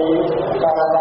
dari kalangan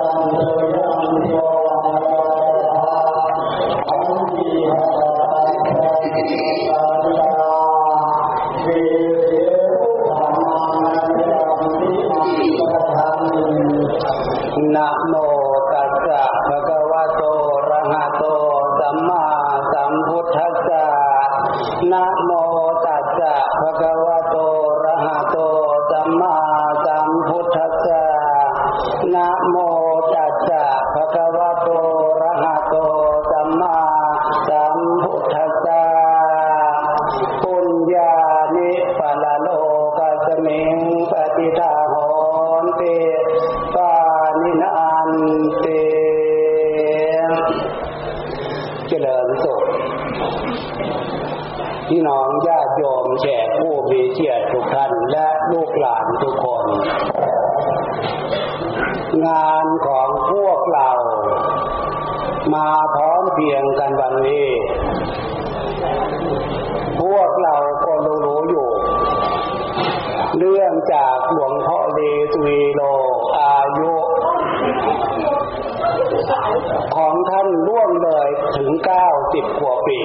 เก้าสิบขวบปี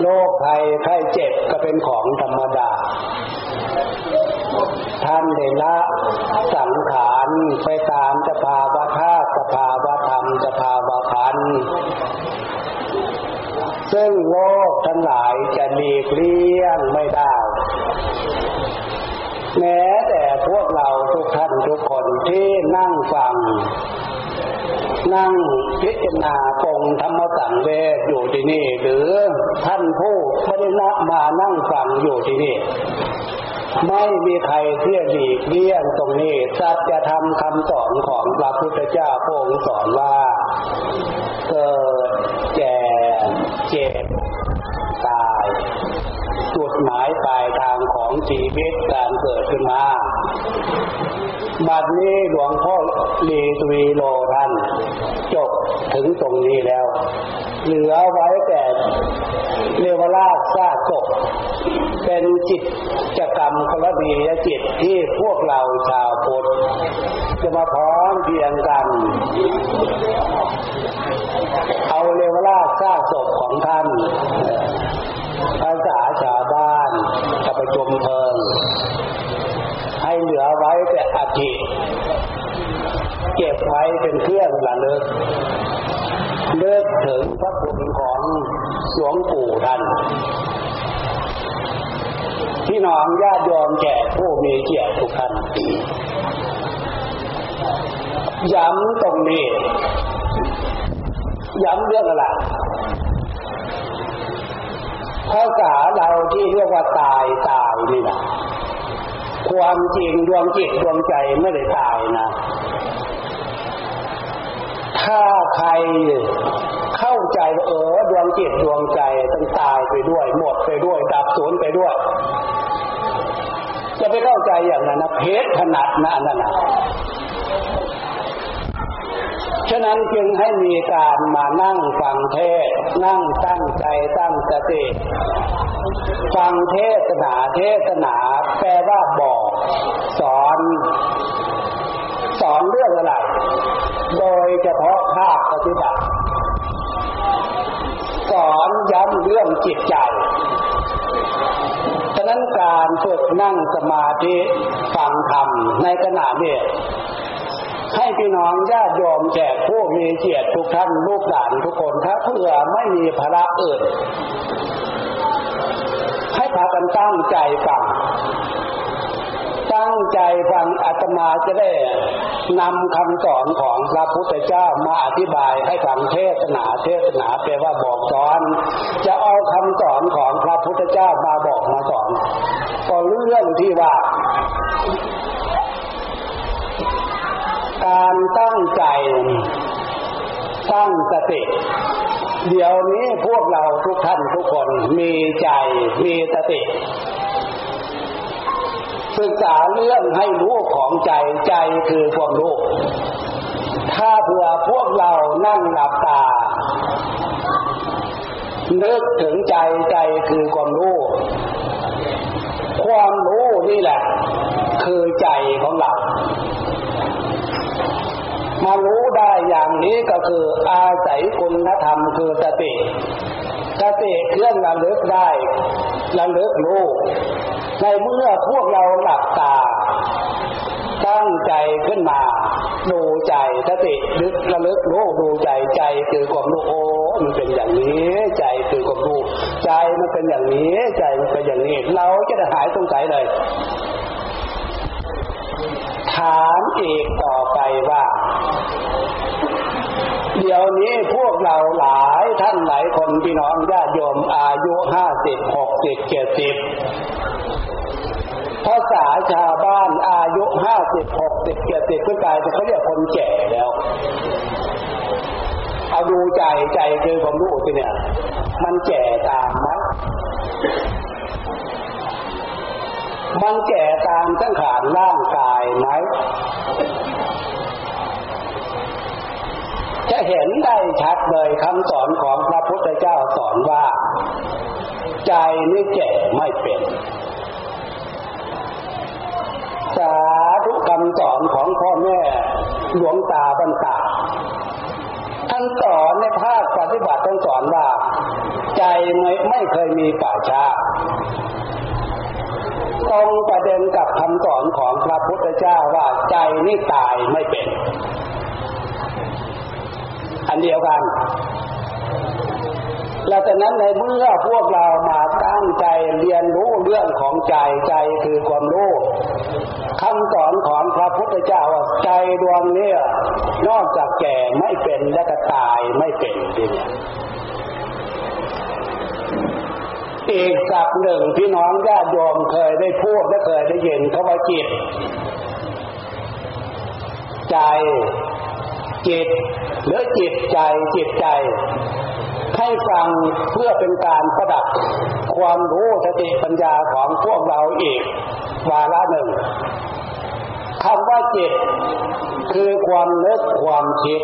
โรคภัยไข้เจ็บก็เป็นของธรรมดา ท่านได้ละสังขารไปตามสภาวะธาตุสภาวะธรรมสภาวะพันซึ่งโลกทั้งหลายจะหลีกเลี่ยงไม่ได้ แม้แต่พวกเราทุกท่านทุกคนที่นั่งฟัง นั่งพิจารณาคงธรรมสังเวชอยู่ที่นี่ หรือท่านผู้ไม่ได้นมานั่งฟังอยู่ที่นี่ ไม่มีใครเที่ยหลีกเลี่ยงตรงนี้สัจธรรมคำสอนของพระพุทธเจ้าพระงสอนว่าเกิดแก่เจ็บตายจุดหมายปลายทางของชีวิตการเกิดขึ้นมาบัดนี้หลวงพ่อลีตวีโล จบถึงตรงนี้แล้ว เหลือไว้แต่เรวราชซาศกเป็นจิตจกรรมกรณียจิตที่พวกเราชาวพุทธจะมาพร้อมเพียงกัน เอาเรวราชซาศกของท่านภาษาชาวบ้านจะไปจมเพลิงให้เหลือไว้แต่อธิ เก็บไว้เป็นเครื่องระลึกเลิกถึงพระคุณของหลวงปู่ท่านพี่น้องญาติโยมแก่ผู้มีเกียรติทุกท่านย้ำตรงนี้ ย้ำเรื่องอะไรภาษาเราที่เรียกว่าตายตายนี่นะความจริงดวงจิตดวงใจไม่ได้ตายนะ ถ้าใครเข้าใจเออดวงจิตดวงใจต้องตายไปด้วย หมดไปด้วย ดับสูญไปด้วย จะไปเข้าใจอย่างนั้นนะเพชรขนาดนะนั่นนะฉะนั้นจึงให้มีการมานั่งฟังเทศ นั่งตั้งใจตั้งสติฟังเทศนาเทศนาแปลว่าบอก สอน สอนเรื่องอะไร ยเฉพาะภาคปฏิบัติสอนย้ำเรื่องจิตใจ ฉะนั้นการฝึกนั่งสมาธิฟังธรรมในขณะนี้ให้พี่น้องญาติโยมแขกผู้มีเกียรติทุกท่านลูกหลานทุกคนถ้าเผื่อไม่มีภาระอื่น ให้พากันตั้งใจฟัง ตั้งใจฟังอาตมาจะได้นำคำสอนของพระพุทธเจ้ามาอธิบายให้ฟังเทศนาเทศนาแปลว่าบอกสอน จะเอาคำสอนของพระพุทธเจ้ามาบอกมาสอนก็เรื่องที่ว่า การตั้งใจตั้งสติเดี๋ยวนี้พวกเราทุกท่านทุกคนมีใจมีสติ ศึกษาเรื่องให้รู้ของใจใจคือความรู้ ถ้าเผื่อพวกเรานั่งหลับตาเนึกถึงใจใจคือความรู้ ความรู้นี่แหละ คือใจของเรามารู้ได้อย่างนี้ก็คืออาศัยคุณธรรมคือสติ สติเคลื่อนระลึกได้ระลึกรู้ในเมื่อพวกเราหลับตา ตั้งใจขึ้นมา ดูใจสติลึกระลึกรู้ดูใจใจคือความรู้โอ้มันเป็นอย่างนี้ ใจคือความรู้ใจมันเป็นอย่างนี้ ใจมันเป็นอย่างนี้ เราจะได้หายสงสัยเลยถามอีกต่อไปว่า เดี๋ยวนี้พวกเราหลายท่านหลายคนพี่น้องญาติโยมอายุห้าสิบหกสิบเจ็ดสิบภาษาชาวบ้านอายุห้าสิบหกสิบเจ็ดสิบขึ้นไปเขาเรียกคนแก่แล้ว เอาดูใจใจคือความรู้สิเนี่ย มันแก่ตามไหมมันแก่ตามสังขารร่างกายไหม เห็นได้ชัดเลยคำสอนของพระพุทธเจ้าสอนว่า ใจนี่แก่ไม่เป็น สาธุคำสอนของพ่อแม่หลวงตาบรรดาท่านสอนในภาคปฏิบัติท่านสอนว่า ใจไม่ไม่เคยมีป่าชาตรงประเด็นกับคำสอนของพระพุทธเจ้าว่าใจนี่ตายไม่เป็น อันเดียวกันและจากนั้นในเมื่อพวกเรามาตั้งใจเรียนรู้เรื่องของใจใจคือความรู้คำสอนของพระพุทธเจ้าว่าใจดวงนี้นอกจากแก่ไม่เป็นและก็ตายไม่เป็นทีนี้อีกสับหนึ่งพี่น้องญาติโยมเคยได้พูดและเคยได้ยินเขาว่าจิต ใจ จิตหรือจิตใจจิตใจ ให้ฟังเพื่อเป็นการประดับความรู้สติปัญญาของพวกเราอีกวาระหนึ่งคำว่าจิตคือความนึกความคิด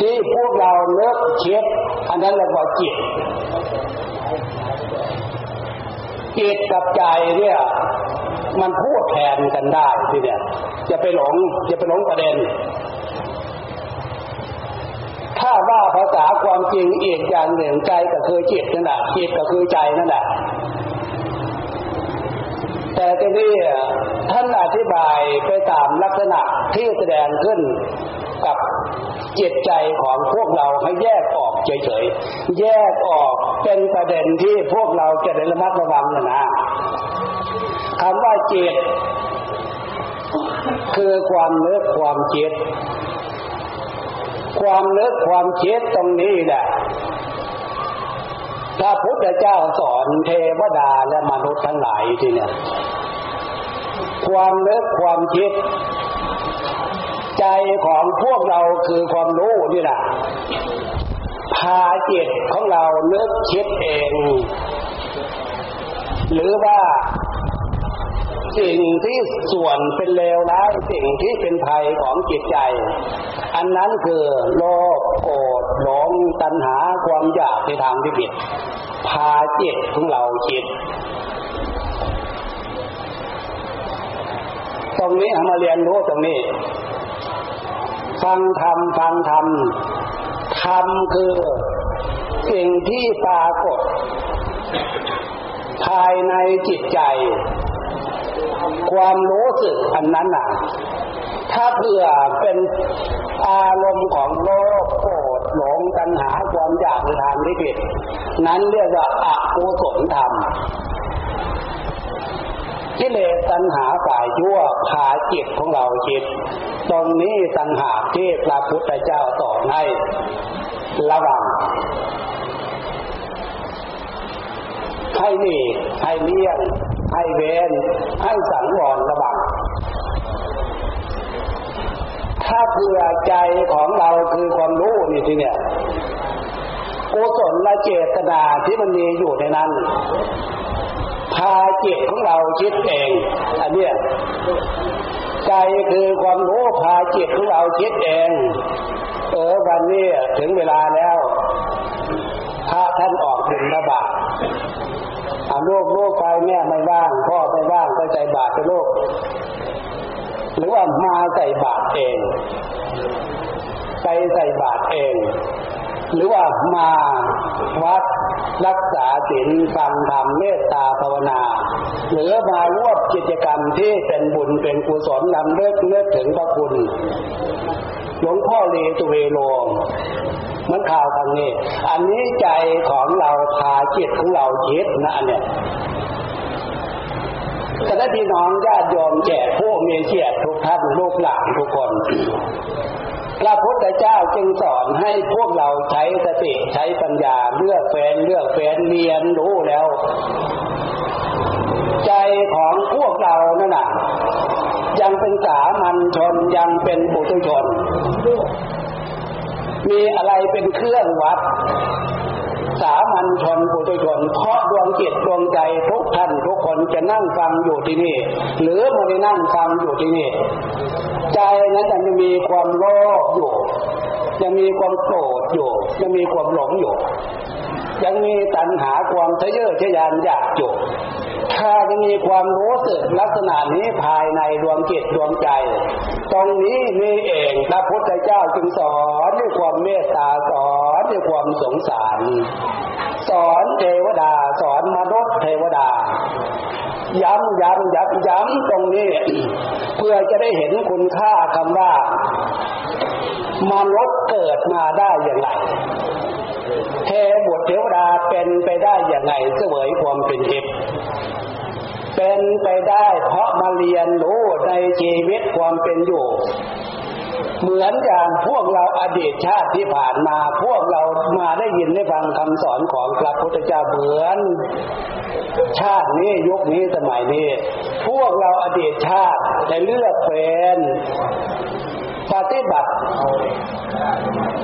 ที่พวกเราเนึกคิด อันนั้นเรียกว่าจิตจิตกับใจเนี่ยมันพูดแทนกันได้ทีเนี่ยจะไปหลงจะไปหลงประเด็น ถ้าว่าภาษาความจริงอีกอย่างหนึ่งใจก็คือจิตนั่นแหละจิตก็คือใจนั่นแหละแต่ทีนี้ท่านอธิบายไปตามลักษณะที่แสดงขึ้นกับจิตใจของพวกเราให้แยกออกเฉยๆ แยกออกเป็นประเด็นที่พวกเราจะได้ระมัดระวังนะนะคำว่าจิต คือความเลือกความจิต ความนึกความคิดตรงนี้แหละพระพุทธเจ้าสอนเทวดาและมนุษย์ทั้งหลายทีเนี่ย ความนึกความคิด ใจของพวกเราคือความรู้นี่แหละพาจิตของเรานึกคิดเอง หรือว่า สิ่งที่ส่วนเป็นเลวร้ายสิ่งที่เป็นภัยของจิตใจ อันนั้นคือโลภโกรธหลงตัณหาความอยากในทางที่ผิดพาจิตของเราจิต ตรงนี้มาเรียนรู้ตรงนี้ ฟังธรรมฟังธรรมธรรมคือ สิ่งที่ปรากฏ ภายในจิตใจ ความรู้สึกอันนั้นน่ะ ถ้าเผื่อเป็นอารมณ์ของโลภโกรธหลงตัณหาความอยากในทางที่ผิด นั้นเรียกว่าอกุศลธรรมกิเลสตัณหาฝ่ายชั่วพาจิตของเราจิต ตรงนี้ตัณหาที่พระพุทธเจ้าสอนให้ระวังให้หนีให้เลี่ยง ให้เวนให้สังวรระวัง ถ้าเผื่อใจของเราคือความรู้นี่ทีเนี่ยกุศลและเจตนาที่มันมีอยู่ในนั้น พาจิตของเราคิดเองอันเนี้ยใจคือความรู้พาจิตของเราคิดเอง เออวันนี้ถึงเวลาแล้วพระท่านออกบิณฑบา ตลูกลูกไปแม่ไม่ว่าง พ่อไม่ว่างก็ใจบาปไปลูกหรือว่ามาใส่บาตรเองไปใส่บาตรเอง หรือว่ามาวัดรักษาศีลฟังธรรมเมตตาภาวนา หรือมาร่วมกิจกรรมที่เป็นบุญเป็นกุศลนำเลิกเลิกถึงพระคุณ หลวงพ่อเลตุเวโล มันข่าวทางนี้ อันนี้ใจของเราพาจิตของเราคิดนะเนี่ยแต่ถ้าพี่น้องญาติโยมแก่ผู้มีเกียรติทุกท่านลูกหลานทุกคน พระพุทธเจ้าจึงสอนให้พวกเราใช้สติใช้ปัญญาเลือกแฟนเลือกแฟนเรียนรู้แล้ว ใจของพวกเรานั่นน่ะยังเป็นสามัญชนยังเป็นปุถุชน มีอะไรเป็นเครื่องวัด สามัญชนปุถุชนเพราะดวงจิตดวงใจทุกท่านทุกคนจะนั่งฟังอยู่ที่นี่ หรือไม่ได้นั่งฟังอยู่ที่นี่ ใจนั้นจะมีความโลภอยู่ ยังมีความโกรธอยู่ ยังมีความหลงอยู่ ยังมีตัณหาความทะเยอทะยานอยากอยู่ถ้าจะมีความรู้สึกลักษณะนี้ภายในดวงจิตดวงใจ ตรงนี้นี่เองพระพุทธเจ้าจึงสอนด้วยความเมตตาสอนด้วยความสงสาร สอนเทวดา สอนมนุษย์เทวดา ย้ำย้ำย้ำย้ำตรงนี้ เพื่อจะได้เห็นคุณค่าคำว่า มนุษย์เกิดมาได้อย่างไรเทบุตรเทวดาเป็นไปได้อย่างไงเสวยความเป็นทิพย์เป็นไปได้เพราะมาเรียนรู้ในชีวิตความเป็นอยู่ เหมือนอย่างพวกเราอดีตชาติที่ผ่านมาพวกเรามาได้ยินได้ฟังคำสอนของพระพุทธเจ้าเหมือน ชาตินี้ยุคนี้สมัยนี้ พวกเราอดีตชาติได้เลือกเป็น ปฏิบัติ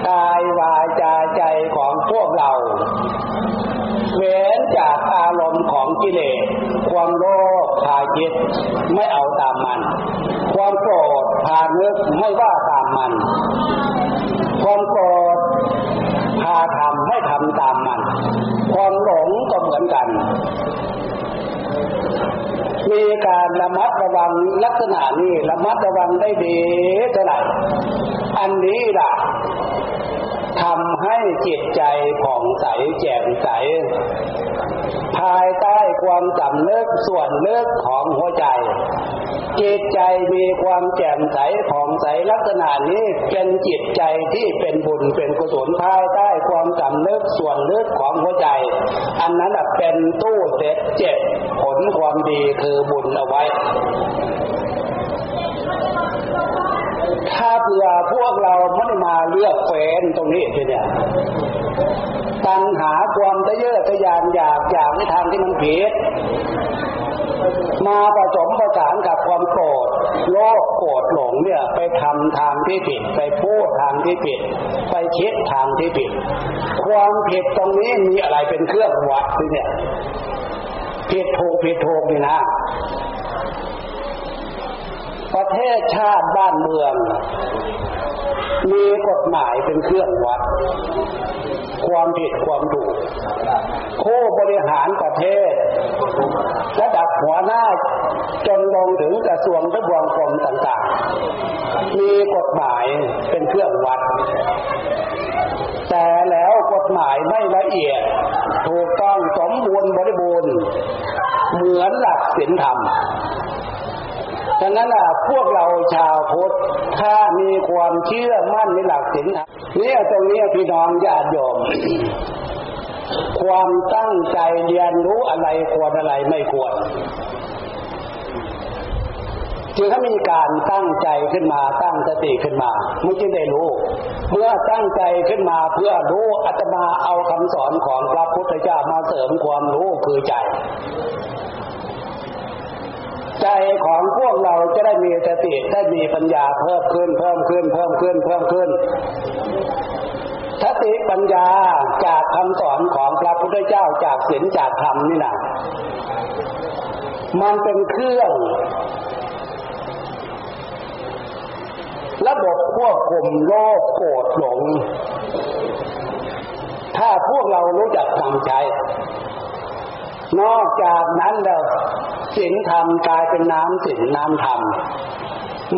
กายวาจาใจของพวกเรา เว้นจากอารมณ์ของกิเลส ความโลภพาคิดไม่เอาตามมัน ความโกรธพาเนึกไม่ว่าตามมัน ความโกรธพาทำไม่ทำตามมัน ความหลงก็เหมือนกัน มีการระมัดระวังลักษณะนี้ระมัดระวังได้ดีเท่าไหร่อันนี้ล่ะทำให้จิตใจผ่องใสแจ่มใส ภายใต้ความสำนึกส่วนเลือกของหัวใจ จิตใจมีความแจ่มใสผ่องใสลักษณะนี้เป็นจิตใจที่เป็นบุญเป็นกุศลภายใต้ ความสำนึกส่วนเลือกของหัวใจ อันนั้นเป็นตู้เด็ดเจ็บผลความดีคือบุญเอาไว้ ถ้าเผื่อพวกเราไม่ได้มาเลือกเฟนตรงนี้ทีเนี่ยตัณหาความทะเยอทะยานอยากอยากในทางที่มันผิดมาผสม โลภโกรธหลงเนี่ยไปทำทางที่ผิด ไปพูดทางที่ผิด ไปคิดทางที่ผิด ความผิดตรงนี้มีอะไรเป็นเครื่องวัดทีเนี่ยผิดถูกผิดถูกนี่นะ ประเทศชาติบ้านเมือง มีกฎหมายเป็นเครื่องวัด ความผิดความถูกผู้บริหารประเทศระดับหัวหน้าจนลงถึงกระทรวงทบวงกรมต่างๆ มีกฎหมายเป็นเครื่องวัด แต่แล้วกฎหมายไม่ละเอียด ถูกต้องสมบูรณ์บริบูรณ์ เหมือนหลักศีลธรรม ดังนั้นล่ะพวกเราชาวพุทธถ้ามีความเชื่อมั่นในหลักศีลธรรมเนี่ยตรงนี้พี่น้องญาติโยมความตั้งใจเรียนรู้อะไรควรอะไรไม่ควรจึงถ้ามีการตั้งใจขึ้นมาตั้งสติขึ้นมาไม่จึงได้รู้ เมื่อตั้งใจขึ้นมาเพื่อรู้อาตมาเอาคำสอนของพระพุทธเจ้ามาเสริมความรู้คือใจ ใจของพวกเราจะได้มีสติได้มีปัญญาเพิ่มขึ้นเพิ่มขึ้นเพิ่มขึ้นเพิ่มขึ้นสติปัญญาจากคำสอนของพระพุทธเจ้าจากศีลจากธรรมนี่นะมันเป็นเครื่อง ระบบควบคุมโลภโกรธหลง ถ้าพวกเรารู้จักทำใจ นอกจากนั้นแล้ว ศีลธรรมกลายเป็นน้ำศีลน้ำธรรม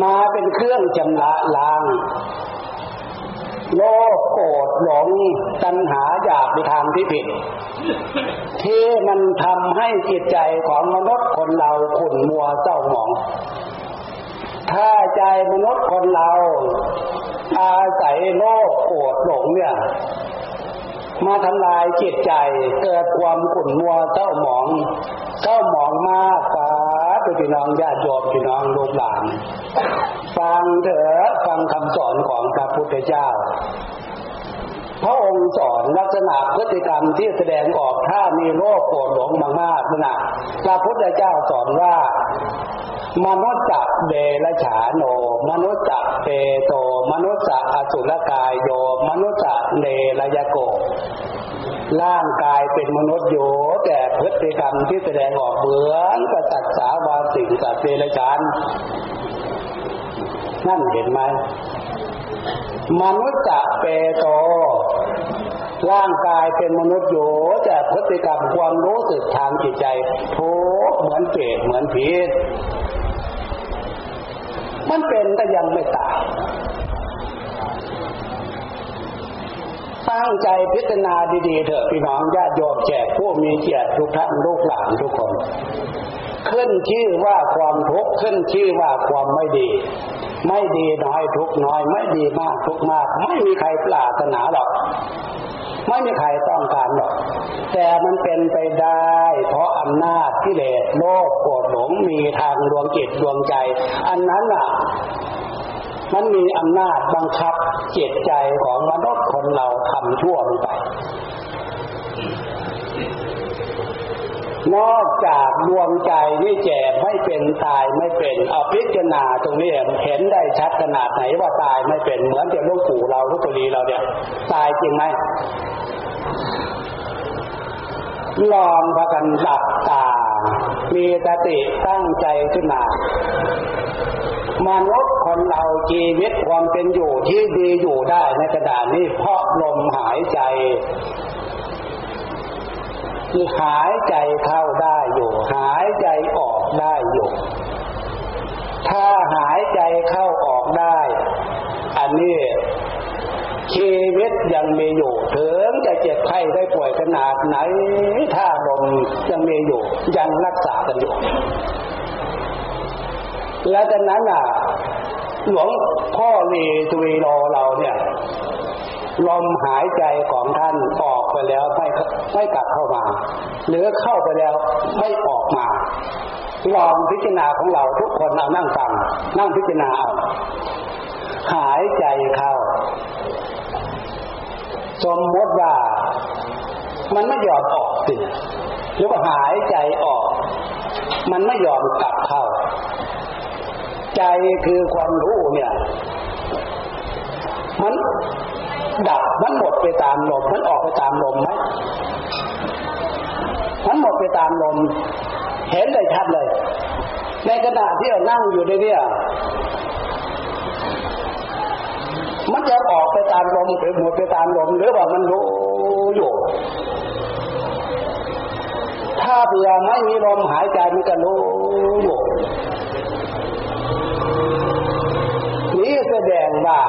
มาเป็นเครื่องชำระล้าง โลภโกรธหลงตัณหาอยากในทางที่ผิด ที่มันทำให้จิตใจของมนุษย์คนเราขุ่นมัวเศร้าหมอง ถ้าใจมนุษย์คนเรา อาศัยโลภโกรธหลงเนี่ย มาทำลายจิตใจเกิดความขุ่นมัวเศร้าหมองเศร้าหมองมากฟ้าพี่น้องญาติโยมพี่น้องลูกหลาน ฟังเถอะฟังคำสอนของพระพุทธเจ้า พระองค์สอนลักษณะพฤติกรรมที่แสดงออกถ้ามีโรคโกรธหลงมากๆนะพระพุทธเจ้าสอนว่า มนุษย์จะเดรฉาโน มนุษย์จะเปโต มนุษย์จะอสุรกายโย มนุษย์จะเนรยโก ร่างกายเป็นมนุษย์โยแต่พฤติกรรมที่แสดงออกเหมือนกับสัตว์สาวาสิงกับเดรฉานนั่นเห็นไหมมนุษย์จะเปโต ร่างกายเป็นมนุษย์อยู่แต่พฤติกรรมความรู้สึกทางจิตใจทุกเหมือนเปรตเหมือนผี มันเป็นแต่ยังไม่ตายตั้งใจพิจารณาดีๆเถอะพี่น้องญาติโยมแจกผู้มีเกียรติทุกท่านลูกหลานทุกคน ขึ้นชื่อว่าความทุกข์ขึ้นชื่อว่าความไม่ดี ไม่ดีน้อยทุกน้อย ไม่ดีมากทุกมาก ไม่มีใครปรารถนาหรอก ไม่มีใครต้องการหรอกแต่มันเป็นไปได้ เพราะอำนาจที่เลสโลภโกรธหลงมีทางดวงจิตดวงใจ อันนั้นอะมันมีอำนาจบังคับจิตใจของมนุษย์คนเราทำชั่วลงไป นอกจากดวงใจนี่แก่ไม่เป็นตายไม่เป็นเอาพิจารณาตรงนี้เห็นได้ชัดขนาดไหนว่าตายไม่เป็นเหมือนเดียวลูกปู่เราลูกปุรีเราเนี่ย ตายจริงไหม ลองพากันหลับตา มีสติตั้งใจขึ้นมามนุษย์คนเราชีวิตความเป็นอยู่ที่ดีอยู่ได้ในกระดานนี้เพราะลมหายใจคือหายใจเข้าได้อยู่ หายใจออกได้อยู่ ถ้าหายใจเข้าออกได้ อันนี้ ชีวิตยังมีอยู่ถึงจะเจ็บไข้ได้ป่วยขนาดไหน ถ้าลมยังมีอยู่ ยังรักษากันอยู่ และจากนั้นอะ หลวงพ่อลีทวีโรเราเนี่ยลมหายใจของท่านออกไปแล้วไม่ไม่กลับเข้ามา หรือเข้าไปแล้วไม่ออกมา ลองพิจารณาของเราทุกคนเอานั่งฟัง นั่งพิจารณาเอาหายใจเข้า สมมติว่า มันไม่ยอมออกสิหรือว่าหายใจออก มันไม่ยอมกลับเข้า ใจคือความรู้เนี่ย มันดับมันหมดไปตามลม มันออกไปตามลมไหมมันหมดไปตามลม เห็นได้ชัดเลย ในขณะที่เรานั่งอยู่ในเนี่ยมันจะ ออกไปตามลมไปหมดไปตามลมหรือว่ามันรู้อยู่ ถ้าเผื่อไม่มีลมหายใจมันก็รู้อยู่นี้แสดงว่า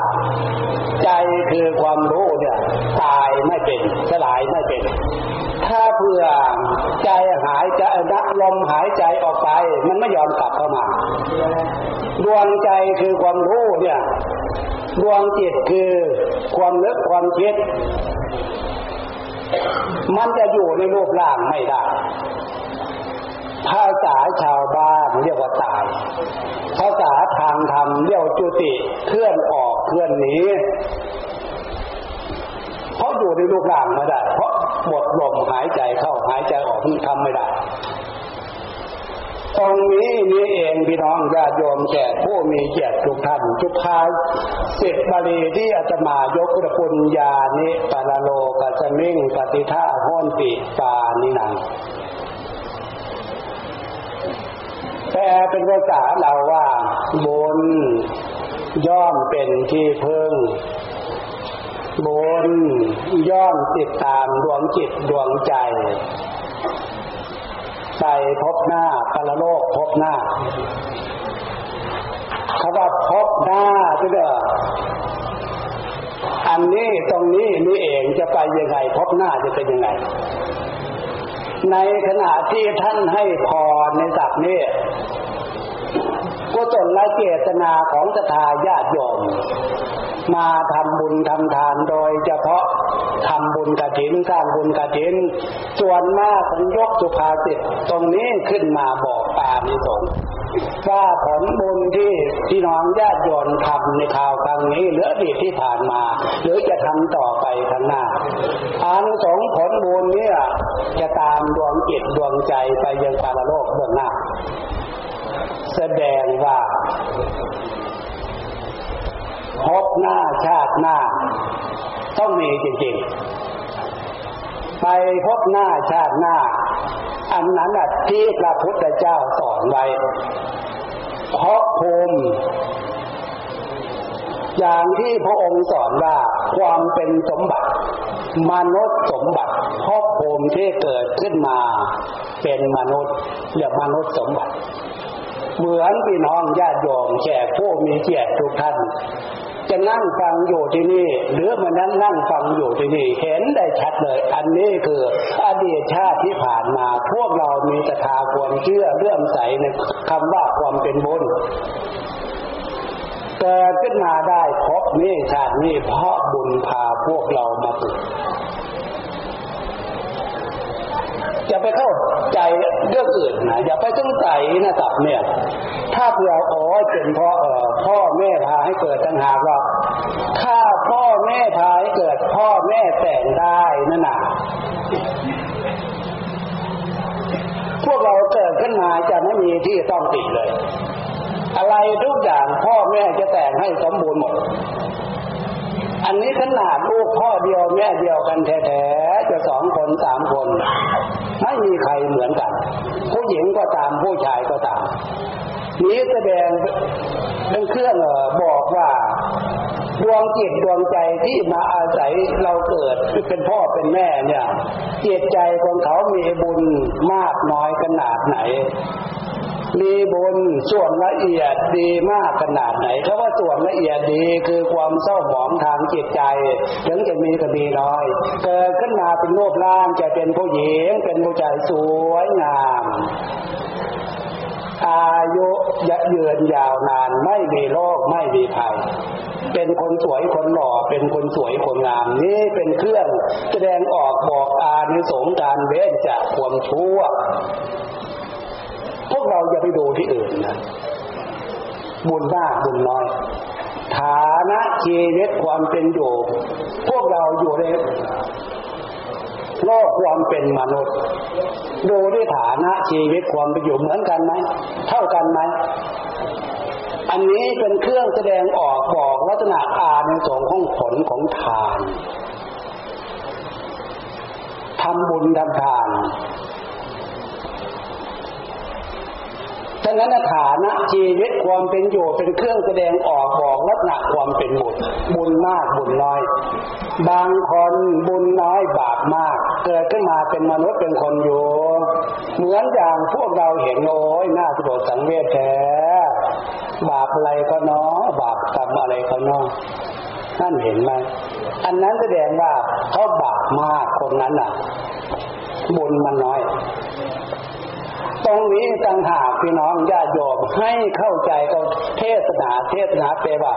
ใจคือความรู้เนี่ยตายไม่เป็นสลายไม่เป็น ถ้าเผื่อใจหายใจนักลมหายใจออกไป มันไม่ยอมกลับเข้ามาดวงใจคือความรู้เนี่ย ดวงจิตคือความนึกความคิด มันจะอยู่ในรูปร่างไม่ได้ ภาษาชาวบ้านเรียกว่าตาย ภาษาทางธรรมเรียกจุติเคลื่อนออกเคลื่อนหนีเพราะอยู่ในรูปร่างไม่ได้ เพราะหมดลมหายใจเข้าหายใจออกทำไม่ได้ ตรงนี้นี่เองพี่น้องญาติโยมแก่ผู้มีเกียรติทุกท่านทุกทายสิทธิบาลีที่อาตมายกระปุญญานิปาโลกัสมิงปฏิท่าห้นติปานินังแต่เป็นภาษาเราว่าบุญย่อมเป็นที่พึ่งบุญย่อมติดตามดวงจิตดวงใจ ไปพบหน้าปรโลกพบหน้าเขาว่าพบหน้าเด้ออันนี้ตรงนี้นี่เองจะไปยังไงพบหน้าจะเป็นยังไง ในขณะที่ท่านให้พรในศักนี้กุศลและเจตนาของศรัทธาญาติโยมมาทำบุญทำทานโดยเฉพาะ ทำบุญกระถินสร้างบุญกระถิน ส่วนมากผมยกสุภาษิตตรงนี้ขึ้นมาบอกปานิสงว่าผลบุญที่ที่น้องญาติโยมทำในคราวครั้งนี้หรืออดีตที่ผ่านมา หรือจะทำต่อไปข้างหน้าอานุสงผลบุญเนี้จะตามดวงจิตดวงใจไปยังปาลโลกเบื้องหน้าแสดงว่า พบหน้าชาติหน้า ต้องมีจริงๆ ไปพบหน้าชาติหน้า อันนั้นที่พระพุทธเจ้าสอนไว้ เพราะภูมิอย่างที่พระองค์สอนว่าความเป็นสมบัติ มนุษย์สมบัติเพราะภูมิที่เกิดขึ้นมาเป็นมนุษย์เรียกมนุษย์สมบัติ เหมือนพี่น้องญาติโยมแขกผู้มีเกียรติทุกท่าน จะนั่งฟังอยู่ที่นี่ หรือมันนั้นนั่งฟังอยู่ที่นี่ เห็นได้ชัดเลย อันนี้คืออดีตชาติที่ผ่านมา พวกเรามีตถาความเชื่อเลื่อมใสในคำว่าความเป็นบุญเกิดขึ้นมาได้พบนี้ชาตินี้เพราะบุญพาพวกเรามาเกิดอย่าไปเข้าใจเรื่องอื่นนะอย่าไปสงสัยนะสับเนี่ย ถ้าเผื่ออ๋อเป็นเพ่อเออ พ่อแม่พาให้เกิดต่างหากว่าถ้าพ่อแม่พาให้เกิด พ่อแม่แต่งได้นั่นน่ะพวกเราเกิดขึ้นมาจะไม่มีที่ต้องติดเลย อะไรทุกอย่างพ่อแม่จะแต่งให้สมบูรณ์หมด อันนี้ขนาดลูกพ่อเดียวแม่เดียวกันแท้ๆจะสองคนสามคน ไม่มีใครเหมือนกัน ผู้หญิงก็ตามผู้ชายก็ตาม นี้แสดงเป็นเครื่องบอกว่าดวงจิตดวงใจที่มาอาศัยเราเกิดเป็นพ่อเป็นแม่เนี่ยจิตใจของเขามีบุญมากน้อยขนาดไหน มีบุญส่วนละเอียดดีมากขนาดไหนเพราะว่าส่วนละเอียดดีคือความเศร้าหมองทางจิตใจ ถึงจะมีก็มีน้อย เกิดขึ้นมาเป็นรูปร่างจะเป็นผู้หญิงเป็นผู้ชายสวยงาม อายุยืนยาวนานไม่มีโรคไม่มีภัยเป็นคนสวยคนหล่อเป็นคนสวยคนงาม นี่เป็นเครื่องแสดงออกบอกอานิสงส์การเว้นจากความชั่ว พวกเราอย่าไปดูที่อื่นนะบุญมากบุญน้อย ฐานะชีวิตความเป็นอยู่ พวกเราอยู่ใน โลกความเป็นมนุษย์ ดูด้วยฐานะชีวิตความเป็นอยู่เหมือนกันไหม เท่ากันไหม อันนี้เป็นเครื่องแสดงออกบอกลักษณะอาในสงของผลของทานทำบุญทำทานฉะ นั้นฐานะชีวิตความเป็นอยู่เป็นเครื่องแสดงออกบอกลักษณะความเป็นบุญบุญมากบุญน้อย บางคนบุญน้อยบาปมาก เกิดขึ้นมาเป็นมนุษย์เป็นคนอยู่เหมือนอย่างพวกเราเห็นโอ้ยน่าสลดสังเวชแท้บาปอะไรก็นาะบาปกรรมอะไรก็นาะนั่นเห็นไหมอันนั้นแสดงว่าเขาบาปมากคนนั้นอะ บุญมันน้อย ตรงนี้ต่างหากพี่น้องญาติโยมให้เข้าใจก็เทศนาเทศนาเปว่า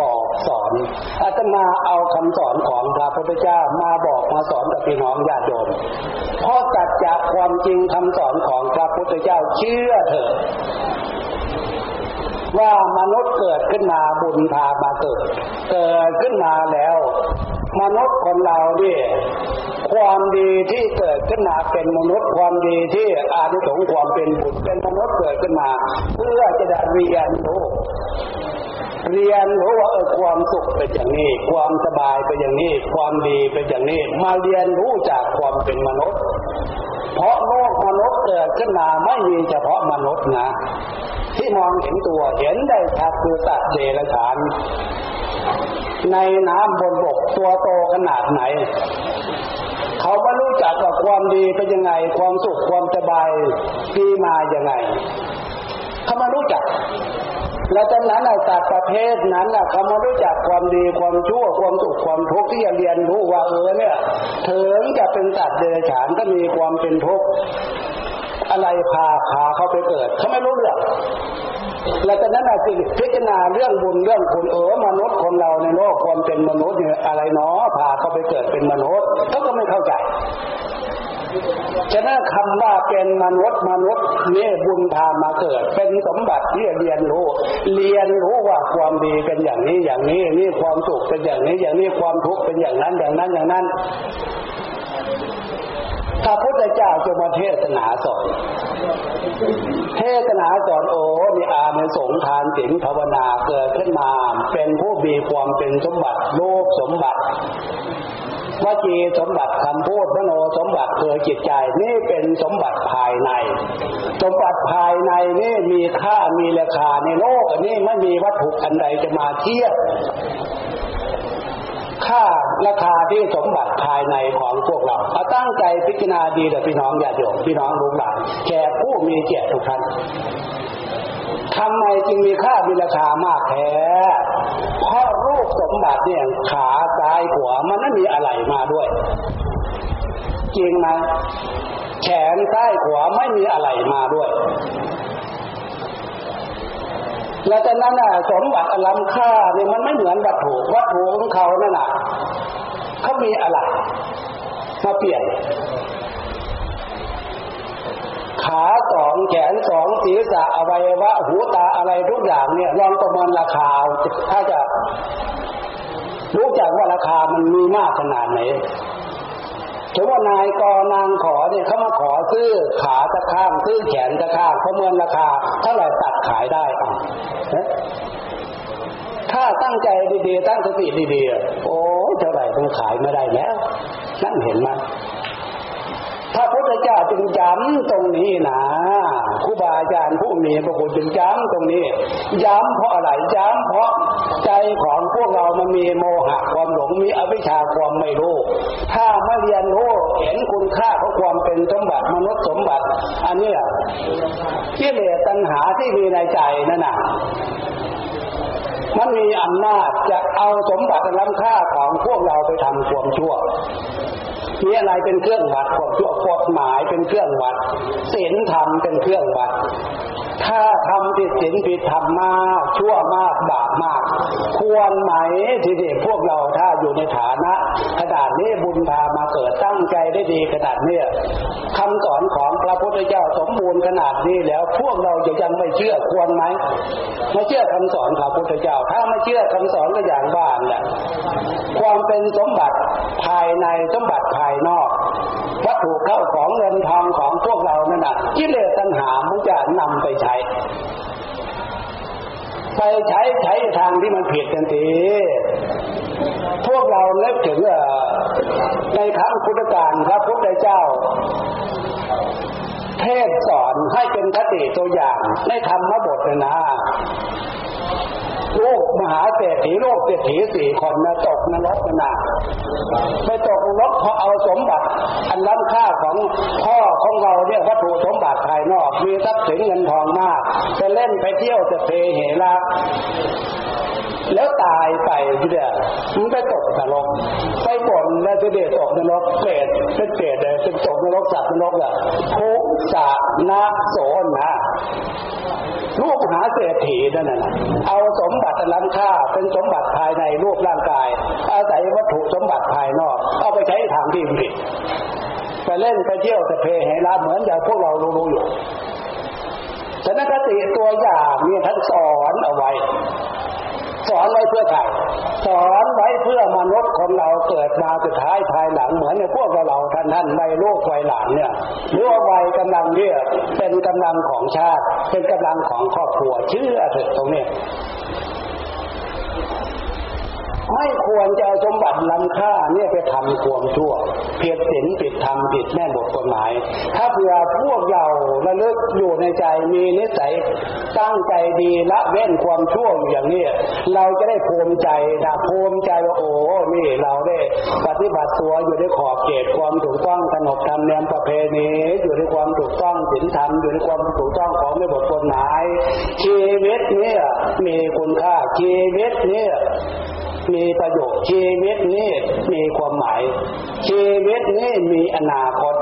บอกสอนอาตมาเอาคำสอนของพระพุทธเจ้ามาบอกมาสอนกับพี่น้องญาติโยมเพราะตัดจากความจริงคำสอนของพระพุทธเจ้าเชื่อเถอะว่ามนุษย์เกิดขึ้นมาบุญพามาเกิด เกิดขึ้นมาแล้ว มนุษย์คนเราเนี่ยความดีที่เกิดขึ้นมาเป็นมนุษย์ความดีที่อานิสงส์ความเป็นบุตรเป็นมนุษย์เกิดขึ้นมา เพื่อจะได้เรียนรู้เรียนรู้ว่าเออความสุขเป็นอย่างนี้ ความสบายเป็นอย่างนี้ ความดีเป็นอย่างนี้ มาเรียนรู้จากความเป็นมนุษย์ เพราะโลกมนุษย์เกิดขึ้นมาไม่มีเฉพาะมนุษย์นะ ที่มองเห็นตัวเห็นได้ชัดคือสัตว์เดรัจฉาน ในน้ำบนบกตัวโตขนาดไหน เขาไม่รู้จักว่าความดีเป็นยังไง ความสุขความสบายดีมาอย่างไง เขาไม่รู้จัก แล้วจากนั้นสัตว์ประเภทนั้นเขามารู้จักความดีความชั่วความสุขความทุกข์ที่จะเรียนรู้ว่าเออเนี่ยถึงจะเป็นสัตว์เดรัจฉานก็มีความเป็นทุกข์อะไรพาพาเขาไปเกิด เขาไม่รู้เรื่อง แล้วจากนั้นจึงพิจารณาเรื่องบุญเรื่องคุณเออมนุษย์คนเราในโลกความเป็นมนุษย์เนี่ยอะไรเนาะพาเขาไปเกิดเป็นมนุษย์เขาก็ไม่เข้าใจฉะนั้นคำว่าเป็นมนุษย์มนุษย์เนี่ยบุญพามาเกิด เป็นสมบัติที่เรียนรู้ เรียนรู้ว่าความดีเป็นอย่างนี้อย่างนี้นี่ความสุขเป็นอย่างนี้อย่างนี้ความทุกข์เป็นอย่างนั้นอย่างนั้นอย่างนั้น พระพุทธเจ้าจะมาเทศนาสอน เทศนาสอนโอ้มีอาในสงทานสิงภาวนาเกิดขึ้นมา เป็นผู้มีความเป็นสมบัติโลกสมบัติวจีสมบัติคำพูดมโนสมบัติคือจิตใจนี่เป็นสมบัติภายใน สมบัติภายในนี่มีค่ามีราคาในโลกอันนี้ไม่มีวัตถุอันใดจะมาเทียบ ค่าราคาที่สมบัติภายในของพวกเราเอาตั้งใจพิจารณาดีแต่พี่น้องอย่าโยมพี่น้องลูกหลานแขกผู้มีเกียรติทุกท่านทำไมจึงมีค่ามีราคามากแท้เพราะรูปสมบัติเนี่ยขาซ้ายขวามันไม่มีอะไรมาด้วยจริงไหมแขนซ้ายขวาไม่มีอะไรมาด้วย แล้วจากนั้นน่ะสมบัติอลังค่าเนี่ยมันไม่เหมือนวัตถุวัตถุของเขานั่นน่ะเขามีอะไรมาเปลี่ยน ขาสองแขนสองศีรษะอวัยวะหูตาอะไรทุกอย่างเนี่ยลองประเมินราคา ถ้าจะรู้จักว่าราคามันมีมากขนาดไหน ถือว่านายกอนางขอเนี่ยเขามาขอซื้อขาตะข้างซื้อแขนตะข้างประเมินราคาเท่าไหร่ตัดขายได้อะถ้าตั้งใจดีๆตั้งสติดีๆโอ้เท่าไหร่ต้องขายไม่ได้แล้วนั่นเห็นไหมพระพุทธเจ้าจึงย้ำตรงนี้นะาอาจารย์ผู้มีพระคุณจึงย้ำตรงนี้ ย้ำเพราะอะไรย้ำเพราะใจของพวกเรามันมีโมหะความหลงมีอวิชชาความไม่รู้ ถ้าไม่เรียนรู้เห็นคุณค่าของความเป็นสมบัติมนุษย์สมบัติ อันนี้กิเลสตัณหาที่มีในใจนั่นน่ะมันมีอำนาจจะเอาสมบัติล้ำค่าของพวกเราไปทำความชั่ว มีอะไรเป็นเครื่องวัดกฎกฎหมายเป็นเครื่องวัดศีลธรรมเป็นเครื่องวัด ถ้าทำผิดศีลผิดธรรมมากชั่วมากบาปมาก ควรไหมทีเด็กพวกเราถ้าอยู่ในฐานะขนาดนี้บุญพามาเกิดตั้งใจได้ดีขนาดนี้คำสอนของพระพุทธเจ้าสมบูรณ์ขนาดนี้แล้วพวกเราจะยังไม่เชื่อควรไหมไม่เชื่อคำสอนพระพุทธเจ้า ถ้าไม่เชื่อคำสอนก็อย่างบ้านแหละความเป็นสมบัติภายในสมบัติภายนอก วัตถุเข้าของเงินทองของพวกเรานั่นน่ะกิเลสตัณหามันจะนำไปใช้ ไปใช้ใช้ทางที่มันผิดทันทีพวกเราเลิกถึงในครั้งพุทธกาลพระพุทธเจ้า เทศสอนให้เป็นคติตัวอย่างในธรรมบทนะ ลูกมหาเศรษฐีโลกเศรษฐีสี่คนนะตกนรกนะไปตกนรกเพราะเอาสมบัติ อันล้ำค่าของพ่อของเราเนี่ยวัตถุสมบัติภายนอกมีทรัพย์สินเงินทองมากจะเล่นไปเที่ยวจะเพเหระแล้วตายไปทีเดียวมันไปตกนรกไปบ่นแล้วจะเด็ดตกนรกเปรตเป็นเปรตเลยเป็นตกนรกสัตว์นรกอะทุกสานาโสนะ ลูกหาเศรษฐีนั่นน่ะเอาสมบัติล้ำค่าเป็นสมบัติภายในรูปร่างกาย อาศัยวัตถุสมบัติภายนอก เอาไปใช้ทางที่ผิดไปเล่นไปเที่ยวไปเพให้ลาเหมือนอย่างพวกเรารู้ๆอยู่ฉะนั้นคติตัวอย่างนี่ท่านสอนเอาไว้ สอนไว้เพื่อใครสอนไว้เพื่อมนุษย์คนเราเกิดมาสุดท้ายภายหลังเหมือนในพวกเราท่านท่านวัยลูกวัยหลังเนี่ยหรือว่าวัยกำลังเนี่ยเป็นกำลังของชาติ เป็นกำลังของครอบครัวเชื่อเถิดตรงนี้ ไม่ควรจะเอาสมบัติล้ำค่าเนี่ยไปทำความชั่วเพียรศีลผิดธรรมผิดแม่บทกฎหมาย ถ้าเผื่อพวกเราระลึกอยู่ในใจมีนิสัยตั้งใจดีละเว้นความชั่วอยู่อย่างนี้เราจะได้ภูมิใจนะภูมิใจว่าโอ้นี่เราได้ปฏิบัติตัวอยู่ในขอบเขตความถูกต้องขนบธรรมเนียมประเพณีอยู่ในความถูกต้องศีลธรรมอยู่ในความถูกต้องของในบทกฎหมายชีวิตเนี่ยมีคุณค่าชีวิตเนี่ย มีประโยชน์ชีวิตนี้มีความหมาย ชีวิตนี้มีอนาคต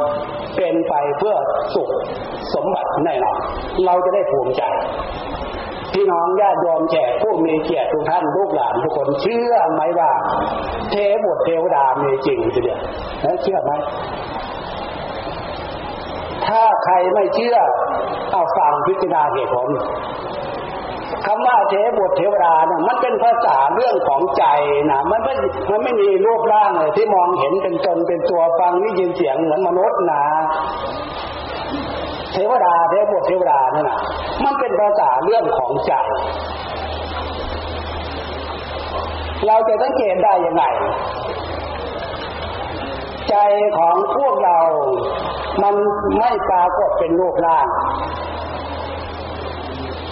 เป็นไปเพื่อสุขสมบัติแน่นอนเราจะได้ภูมิใจพี่น้องญาติโยมแขกผู้มีเกียรติทุกท่านลูกหลานทุกคนเชื่อไหมว่า เทวดเทวดามีจริงทีเดียวเชื่อไหมถ้าใครไม่เชื่อ เอาฟังพิจารณาเหตุผล คำว่าเทบุตรเทวดาเนี่ยมันเป็นภาษาเรื่องของใจนะมันไม่มันไม่มีรูปร่างเลยที่มองเห็นเป็นตนเป็นตัวฟังนี่ยินเสียงเหมือนมนุษย์นะเทวดาเทบุตรเทวดานี่นะมันเป็นภาษาเรื่องของใจ เราจะสังเกตได้ยังไงใจของพวกเรา มันไม่ปรากฏเป็นรูปร่าง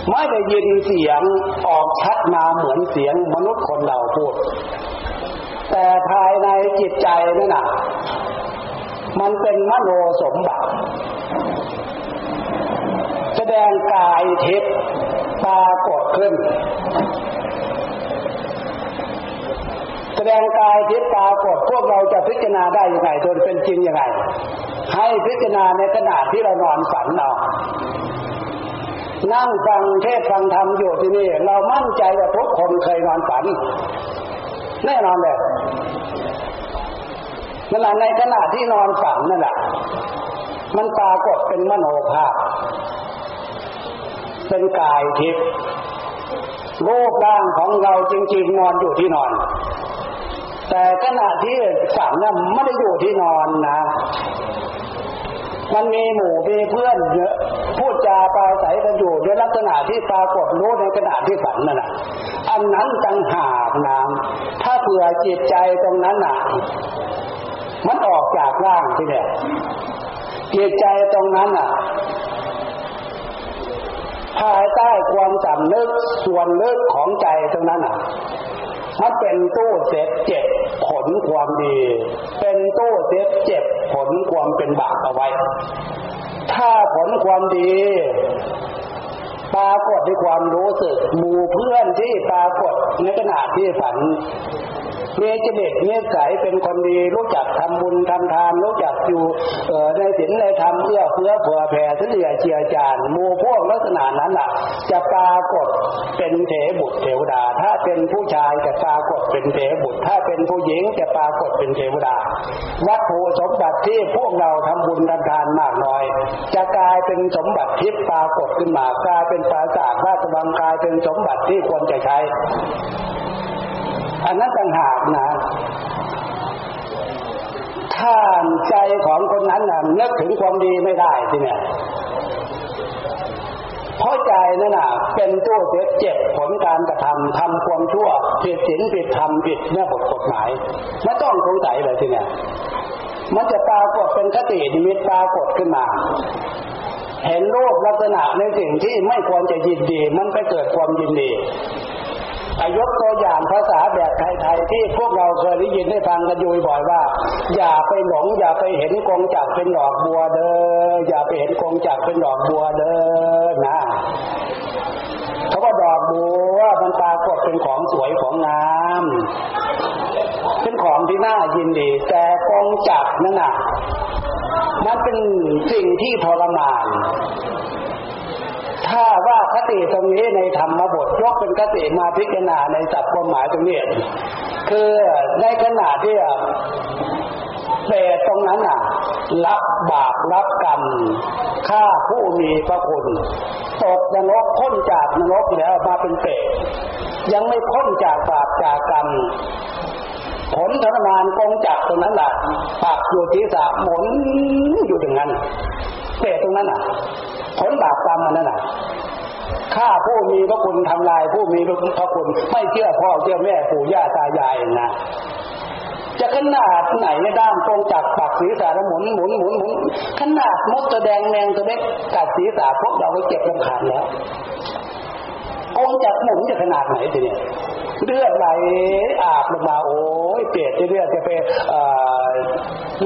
ไม่ได้ยินเสียงออกชัดมาเหมือนเสียงมนุษย์คนเราพูด แต่ภายในจิตใจนั่นน่ะ มันเป็นมโนสมบัติ แสดงกายทิพย์ปรากฏขึ้น แสดงกายทิพย์ปรากฏพวกเราจะพิจารณาได้ยังไงจนเป็นจริงยังไง ให้พิจารณาในขณะที่เรานอนฝันเอา นั่งฟังเทศฟังธรรมอยู่ที่นี่ เรามั่นใจว่าทุกคนเคยนอนฝัน แน่นอนเลยนั่นแหละในขณะที่นอนฝันนั่นแหละมันปรากฏเป็นมโนภาพ เป็นกายทิพย์รูปร่างของเราจริงๆนอนอยู่ที่นอน แต่ขณะที่ฝันนั้นไม่ได้อยู่ที่นอนนะ มันมีหมู่มีเพื่อนเยอะพูดจาปราศัยกันอยู่ในลักษณะที่ปรากฏรู้ในขณะที่ฝันนั่นแหะอันนั้นจังหากนางถ้าเผื่อจิตใจตรงนั้นน่ะมันออกจากร่างที่เนี่ยจิตใจตรงนั้นน่ะภายใต้ความจำนึกส่วนลึกของใจตรงนั้นน่ะ ถ้าเป็นตู้เซฟเจ็บผลความดี เป็นตู้เซฟเจ็บผลความเป็นบาปเอาไว้ ถ้าผลความดีปรากฏในความรู้สึก หมู่เพื่อนที่ปรากฏในขณะที่ฝัน มีจริตเนียสัยเป็นคนดีรู้จักทำบุญทำทานรู้จักอยู่ในศีลในธรรมเอื้อเฟื้อเผื่อแผ่เฉลี่ยเจียจานมูพวกลักษณะนั้นอะ จะปรากฏเป็นเถบุตรเทวดา ถ้าเป็นผู้ชายจะปรากฏเป็นเถบุตร ถ้าเป็นผู้หญิงจะปรากฏเป็นเทวดา วัตถุสมบัติที่พวกเราทำบุญทำทานมากน้อย จะกลายเป็นสมบัติทิพย์ปรากฏขึ้นมากลายเป็นปราสาทราชบังกลายเป็นสมบัติที่ควรจะใช้ อันนั้นต่างหากนะถ้าใจของคนนั้นนะนึกถึงความดีไม่ได้ทีเนี่ยเพราะใจนั่นน่ะ เป็นตัวเสียเจ็บผลการกระทำทำความชั่วผิดศีลผิดธรรมผิดเนื้อบทกฎหมายไม่ต้องสงสัยเลยทีเนี่ยมันจะปรากฏเป็นคตินิมิตปรากฏขึ้นมา เห็นรูปลักษณะในสิ่งที่ไม่ควรจะยินดี มันไปเกิดความยินดี ยกตัวอย่างภาษาแบบไทยๆที่พวกเราเคยได้ยินได้ฟังกันอยู่บ่อยว่า อย่าไปหลง อย่าไปเห็นกองจักเป็นดอกบัวเด้ออย่าไปเห็นกองจักเป็นดอกบัวเด้อนะเขาว่าดอกบัวมันปรากฏเป็นของสวยของงามเป็นของที่น่ายินดี แต่กองจักนั่นน่ะมันเป็นสิ่งที่ทรมาน ถ้าว่าคติตรงนี้ในธรรมบทยกเป็นคติมาพิจารณาในสัพท์ความหมายตรงนี้คือในขณะที่เปรตตรงนั้นน่ะ รับบาปรับกรรมฆ่าผู้มีพระคุณตกนรกพ้นจากนรกแล้วมาเป็นเปรตยังไม่พ้นจากบาปจากกรรม ผลทรมานกองจักตรงนั้นแหละปักอยู่ที่สะหมุนอยู่อย่างนั้นเปรตรงนั้นน่ะ ผลบาปกรรมมันนั่นแหละฆ่าผู้มีพระคุณทำลายผู้มีพระคุณไม่เชื่อพ่อเชื่อแม่ปู่ย่าตายายนะจะขนาดไหนในด้ามกงจักปักศีรษะแล้วหมุนหมุนหมุนหมุนขนาดมดตัวแดงแมงตัวเล็กกัดศีรษะพวกเราก็เจ็บลำขาดแล้ว กงจักหมุนจะขนาดไหนทีเนี้ยเลือดไหลอาบลงมาโอ้ยเปรตเลือดจะไป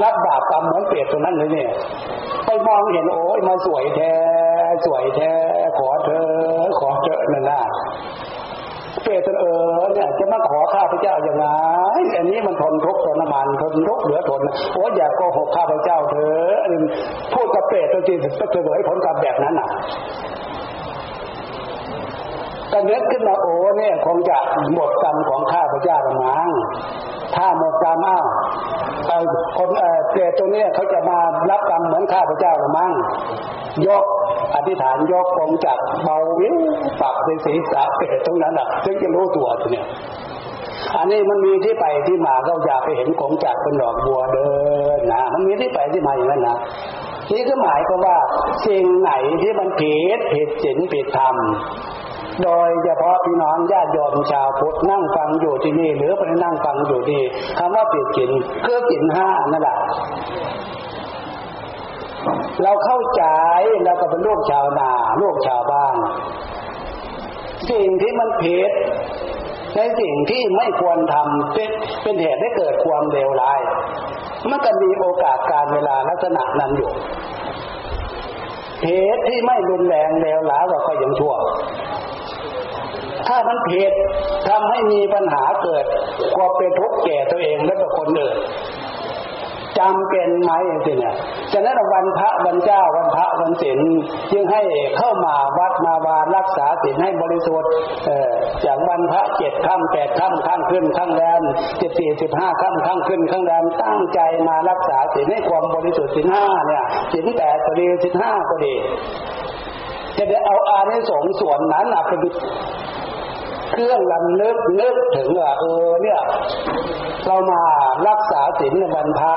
รับบาปกรรมเหมือนเปรตตรงนั้นเลยเนี่ยไปมองเห็นโอ้ยมาสวยแท้สวยแท้ขอเธอ ขอเจอนั่นน่ะเปรตเออเนี่ยจะมาขอข้าพเจ้าอย่างไรอันนี้มันทนทุกข์ทรมานทนทุกข์เหลือทนโอ้ยอย่าโกหกข้าพเจ้าเถอะพูดกับเปรตตัวจริงจะเสวยผลกรรมแบบนั้นน่ะ ก็นึกขึ้นมาโอ้เนี่ยคงจะหมดกรรมของข้าพเจ้าละมั้งถ้าหมดกรรมอ้าวคนเปรตตัวนี้เขาจะมารับกรรมเหมือนข้าพเจ้าละมั้งยกอธิษฐานยกกองจักเบาวิวปักในศีรษะเปรตตรงนั้นอะถึงจะรู้ตัวตัวเนี่ยอันนี้มันมีที่ไปที่มาก็อยากไปเห็นของจักเป็นดอกบัวเดินนะมันมีที่ไปที่มาอย่างนั้นนะนี่ก็หมายก็ว่าสิ่งไหนที่มันผิดผิดศีลผิดธรรม โดยเฉพาะพี่น้องญาติโยมชาวพุทธนั่งฟังอยู่ที่นี่ หรือไปนั่งฟังอยู่ที่คำว่าผิดศีลคือศีลห้านั่นแหละเราเข้าใจเราก็เป็นลูกชาวนาลูกชาวบ้าน สิ่งที่มันผิดในสิ่งที่ไม่ควรทำเป็นเป็นเหตุให้เกิดความเลวร้าย มันก็มีโอกาสการเวลาลักษณะนั้นอยู่เหตุที่ไม่รุนแรงเลวร้ายก็ยังชั่ว ถ้ามันผิดทำให้มีปัญหาเกิดควาเป็นทุกข์แก่ตัวเองและกับคนอื่นจำเป็นไหมสิเนี่ยฉะนั้นวันพระวันเจ้าวันพระวันศีลจึงให้เข้ามาวัดมาวารักษาศีลให้บริสุทธิ์ออจากวันพระเจ็ดค่ำแปดค่ำข้างขึ้นข้างแรมเจ็ดสี่สิบห้าค่ำข้างขึ้นข้างแรมตั้งใจมารักษาศีลให้ความบริสุทธิ์ศีลห้าเนี่ยศีลแปดก็ดีศีลห้าก็ดีจะได้เอาอานิสงส์ส่วนนั้นเป็น เครื่องลำนึกนึกถึงว่าเออเนี่ยเรามารักษาศีลในวันพระ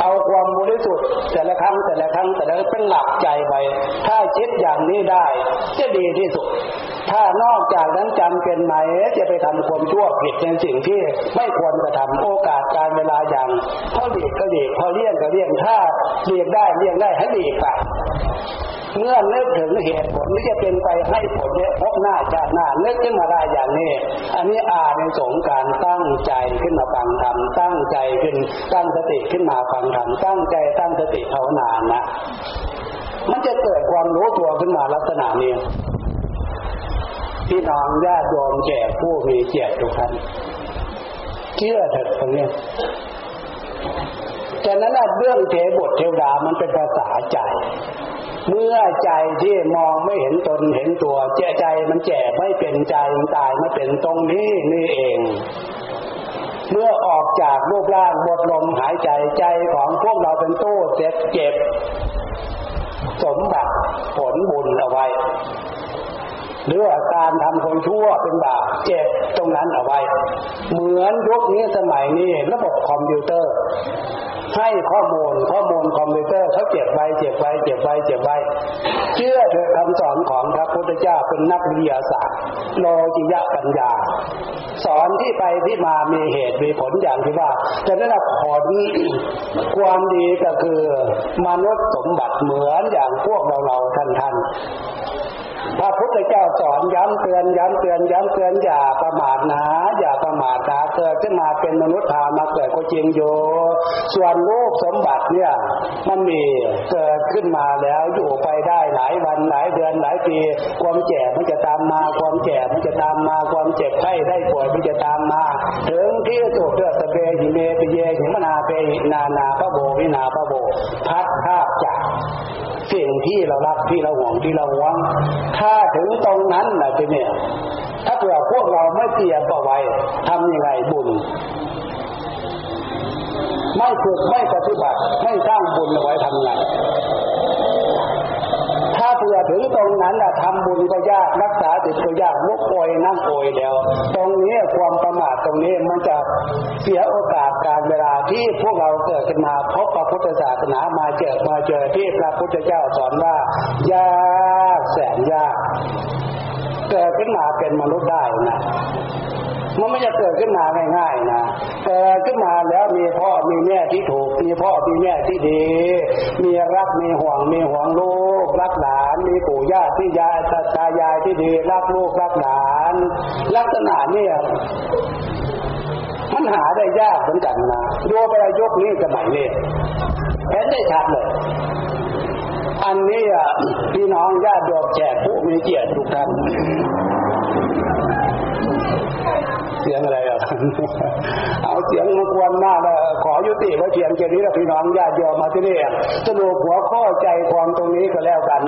เอาความบริสุทธิ์แต่ละครั้งแต่ละครั้งแต่ละเป็นหลักใจไป ถ้าคิดอย่างนี้ได้ จะดีที่สุด ถ้านอกจากนั้นจำเป็นไหมจะไปทำความชั่วผิดในสิ่งที่ไม่ควรจะทำโอกาสการเวลาอย่างพอดีก็ดีพอเลี่ยงก็เลี่ยงถ้าเลี่ยงได้เลี่ยงได้ให้ดีไปเมื่อนึกถึงเหตุผลที่จะเป็นไปให้ผลเนี่ยพบหน้าชาติหน้านึกขึ้นมาได้อย่างนี้ อันนี้อาในสงการตั้งใจขึ้นมาฟังธรรมตั้งใจขึ้นตั้งสติขึ้นมาฟังธรรมตั้งใจตั้งสติภาวนานะ มันจะเกิดความรู้ตัวขึ้นมาลักษณะนี้ พี่น้องญาติโยมแก่ผู้มีเกียรติทุกท่านเชื่อเถิดตรงนี้แต่นั้นเรื่องเทบทเทวดามันเป็นภาษาใจ เมื่อใจที่มองไม่เห็นตนเห็นตัวเจใจมันแก่ไม่เป็นใจมันตายไม่เป็นตรงนี้นี่เอง เมื่อออกจากรูปร่างบดลมหายใจใจของพวกเราเป็นตู้เก็บเก็บ สมบัติผลบุญเอาไว้ หรือว่าการทำคนชั่วเป็นบาปเก็บตรงนั้นเอาไว้ เหมือนยุคนี้สมัยนี้ระบบคอมพิวเตอร์ ให้ข้อมูลข้อมูลคอมพิวเตอร์เขาเก็บไว้เก็บไว้เก็บไว้เก็บไว้เชื่อเถอะคำสอนของพระพุทธเจ้าเป็นนักวิทยาศาสตร์โลกิยะปัญญา สอนที่ไปที่มามีเหตุมีผลอย่างที่ว่า จะได้รับผลความดีก็คือมนุษย์สมบัติเหมือนอย่างพวกเราเราท่านท่าน พระพุทธเจ้าสอนย้ำเตือนย้ำเตือนย้ำเตือนอย่าประมาทนะอย่าประมาทนะเกิดขึ้นมาเป็นมนุษย์พามาเกิดก็จริงอยู่ส่วนรูปสมบัติเนี่ยมันมีเกิดขึ้นมาแล้วอยู่ไปได้หลายวันหลายเดือนหลายปีความแก่มันจะตามมาความแก่มันจะตามมาความเจ็บไข้ได้ป่วยมันจะตามมา ถึงที่สุดเดือดเบหิเมปเยหิมนาเปหินานาพระโบวินาพระโบพัดภาพจาก สิ่งที่เรารักที่เราหวงที่เราหวง ถ้าถึงตรงนั้นนะทีเนี่ย ถ้าเผื่อพวกเราไม่เตรียมเอาไว้ทำยังไงบุญ ไม่ฝึกไม่ปฏิบัติไม่สร้างบุญเอาไว้ทำไง ถ้าเผื่อถึงตรงนั้นแหละทำบุญก็ยากรักษาจิตก็ยากลุกโอยนั่งโอยแล้ว ตรงนี้ความประมาทตรงนี้มันจะเสียโอกาสการเวลาที่พวกเราเกิดขึ้นมาพบพระพุทธศาสนามาเจอมาเจอที่พระพุทธเจ้าสอนว่ายากแสนยากเกิดขึ้นมาเป็นมนุษย์ได้นะมันไม่จะเกิดขึ้นมาง่ายๆนะเกิดขึ้นมาแล้วมีพ่อมีแม่ที่ดี มีรักมีห่วงมีห่วงลูก รักหลาน มีปู่ย่าที่ยายตายายที่ดีรักลูกรักหลาน ลักษณะนี้มันหาได้ยากเหมือนกันนะดูไปยกนี้สมัยนี้เห็นได้ชัดเลย อันนี้พี่น้องญาติโยมแขกผู้มีเกียรติทุกท่านเสียงอะไรอะเอาเสียงมากวนมากเลยขอยุติไว้เพียงแค่นี้แล้วพี่น้องญาติโยมมาที่นี่สรุปหัว ข้อใจความตรงนี้ก็แล้วกัน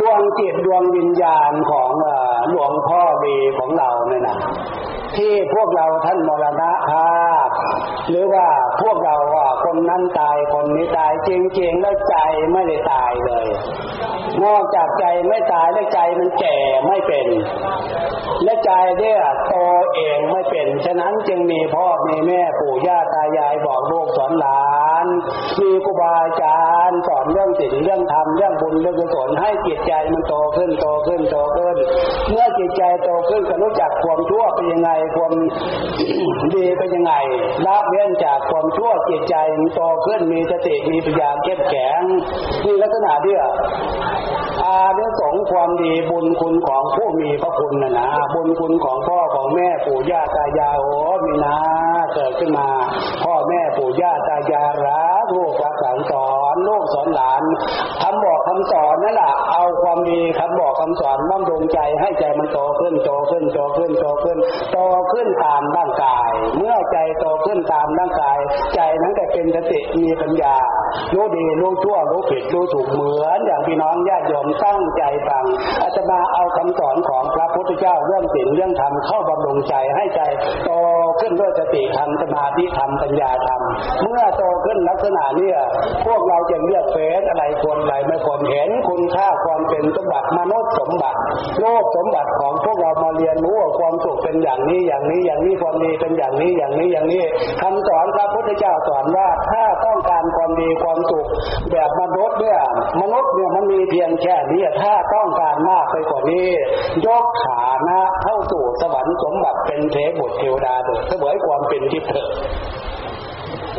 ดวงจิตดวงวิญญาณของหลวงพ่อดีของเราเนี่ยนะที่พวกเราท่านมรณะภาพ หรือว่าพวกเราว่าคนนั้นตายคนนี้ตายจริงๆแล้วใจไม่ได้ตายเลย นอกจากใจไม่ตายแล้วใจมันแก่ไม่เป็น และใจเนี่ยโตเองไม่เป็น ฉะนั้นจึงมีพ่อมีแม่ปู่ย่าตายายบอกลูกสอนหลาน มีครูบาอาจารย์สอนเรื่องศีลเรื่องธรรมเรื่องบุญเรื่องกุศลให้จิตใจมันโตขึ้นโตขึ้นโตขึ้น เมื่อจิตใจโตขึ้นก็รู้จักความชั่วเป็นยังไงความดีเป็นยังไงละเว้นจากความชั่วจิตใจมันโตขึ้นมีสติมีปัญญาเข้มแข็งมีลักษณะเดียวอาเรื่องสงความดีบุญคุณของผู้มีพระคุณนะนะบุญคุณของพ่อของแม่ปู่ย่าตายายโอ้มีนะเกิดขึ้นมา พ่อแม่ปู่ย่าตายายรักสอนสอนลูกส อนหลานคำบอกคำสอนนั่นแหละเอาความดีคำบอกคำสอนบ้างดวงใจให้ใจมันโตขึ้นโตขึ้นโตขึ้นโตขึ้นโตขึ้นตามร่างกาย เมื่อใจโตขึ้นตามร่างกาย ใจนั้นแต่เป็นสติมีปัญญารู้ดีรู้ชั่วรู้ผิดรู้ถูกเหมือน อย่างพี่น้องญาติโยมตั้งใจฟังอาจมาเอาคำสอนของพระพุทธเจ้าเรื่องศีลเรื่องธรรมเข้าบำรุงใจให้ใจโต ขึ้นด้วยสติธรรมสมาธิธรรมปัญญาธรรม เมื่อโตขึ้นลักษณะเนี่ยพวกเราจะเลือกเฟ้นอะไรควรอะไรไม่ควรเห็นคุณค่าความเป็นสมบัติมนุษย์สมบัติ โลกสมบัติของพวกเรามาเรียนรู้ว่าความสุขเป็นอย่างนี้อย่างนี้อย่างนี้ความดีเป็นอย่างนี้อย่างนี้อย่างนี้คำสอนพระพุทธเจ้าสอนว่าถ้า ความดีความสุขแบบมนุษย์เนี่ยมนุษย์เนี่ยมันมีเพียงแค่นี้ถ้าต้องการมากไปกว่านี้ ยกฐานะเข้าสู่สวรรค์สมบัติเป็นเทพบุตรเทวดาเถิดเสวยความเป็นทิพย์เถิด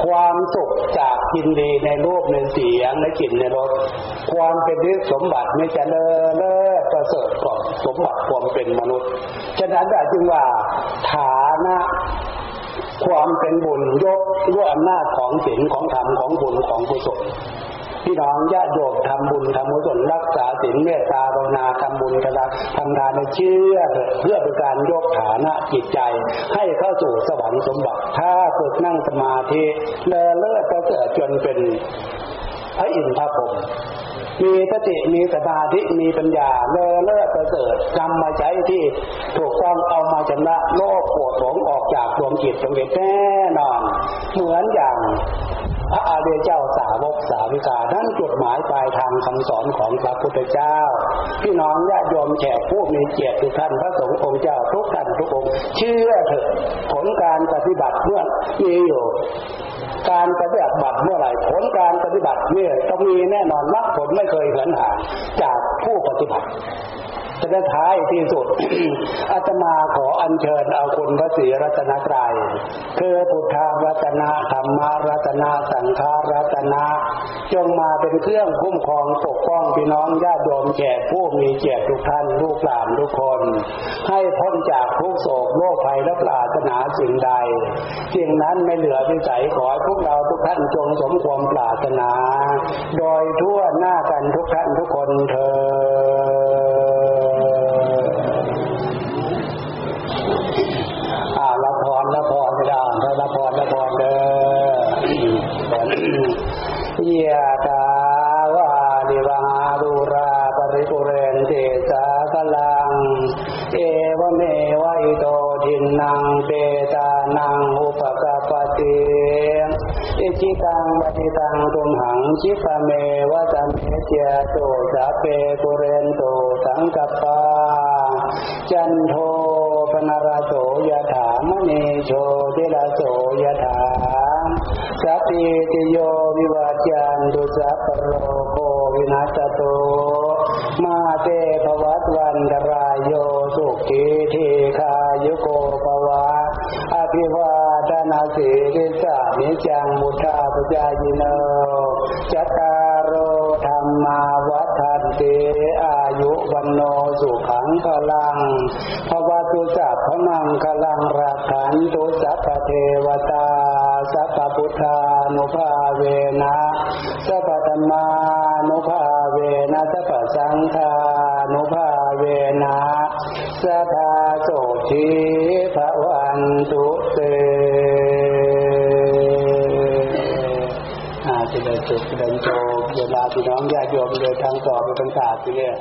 ความสุขจากกินดีในรูปในเสียงในกลิ่นในรสความเป็นทิพสมบัติไม่จะเลอเลิศประเสริฐกว่าสมบัติความเป็นมนุษย์ ฉะนั้นจึงว่าฐานะ ความเป็นบุญยกด้วยอำนาจของศีลของธรรมของบุญของกุศลพี่น้องญาติโยมทำบุญทำกุศลรักษาศีลเมตตาภาวนาทำบุญกระทำทานในเชื่อเพื่อเป็นการยกฐานะจิตใจ ให้เข้าสู่สวรรค์สมบัติ ถ้าฝึกนั่งสมาธิเลอเลิศก็เกิดจนเป็นพระอินทร์พระพรหม มีสติมีสมาธิมีปัญญาเลอเลิศประเสริฐนำมาใช้ที่ถูกต้องเอามาชำระโลกปวดหลงออกจากดวงจิตดวงจิตแน่นอน เหมือนอย่างพระอาเดียเจ้าสาวกสาวิกาท่านจุดหมายปลายทางคำสอนของพระพุทธเจ้า พี่น้องญาติโยมแขกผู้มีเกียรติทุกท่านพระสงฆ์องค์เจ้าทุกท่านทุกองค์ เชื่อเถอะผลการปฏิบัติเมื่อมีอยู่ การปฏิบัติเมื่อไหร่ผลการปฏิบัติเนี่ยต้องมีแน่นอนมรรคผลไม่เคยเหินห่างจากผู้ปฏิบัติจะท้ายที่สุดอาตมาขออัญเชิญเอาคุณพระศรีรัตนตรัยคือพุทธารัตนะธรรมารัตนสังฆรัตนะจงมาเป็นเครื่องคุ้มครองปกป้องพี่น้องญาติโยมแก่ผู้มีเกียรติทุกท่านลูกหลานทุกคน ให้พ้นจากทุกโศกโรคภัยและปรา สิ่งใดสิ่งนั้นไม่เหลือวิสัยขอพวกเราทุกท่านจงสมความปรารถนา โดยทั่วหน้ากันทุกท่านทุกคนเธอละพรละพรไม่ได้ละพรละพรเด้อ ตุมหังชิปเมวะจันเมเจโตสาเปปุเรนโตสังกปาจันโทปนารโสยถามณีโชติลาโสยถาสัพพิติโยวิวัจจันตุสัพพโร ตอายุวันโนสุขังพลังภวตุสัพพมังคลังรักขันตุสัพเทวตาสัพพุทธานุภาเวนะสัพพธรรมานุภาเวนะสัพพสังฆานุภาเวนะสัทธาโสชีภวันตุเตอาจจะได้จบเดินโจ เวลาพี่น้องญาติโยมเดินทางต่อไปเป็นศาสตร์ไปเนี่ย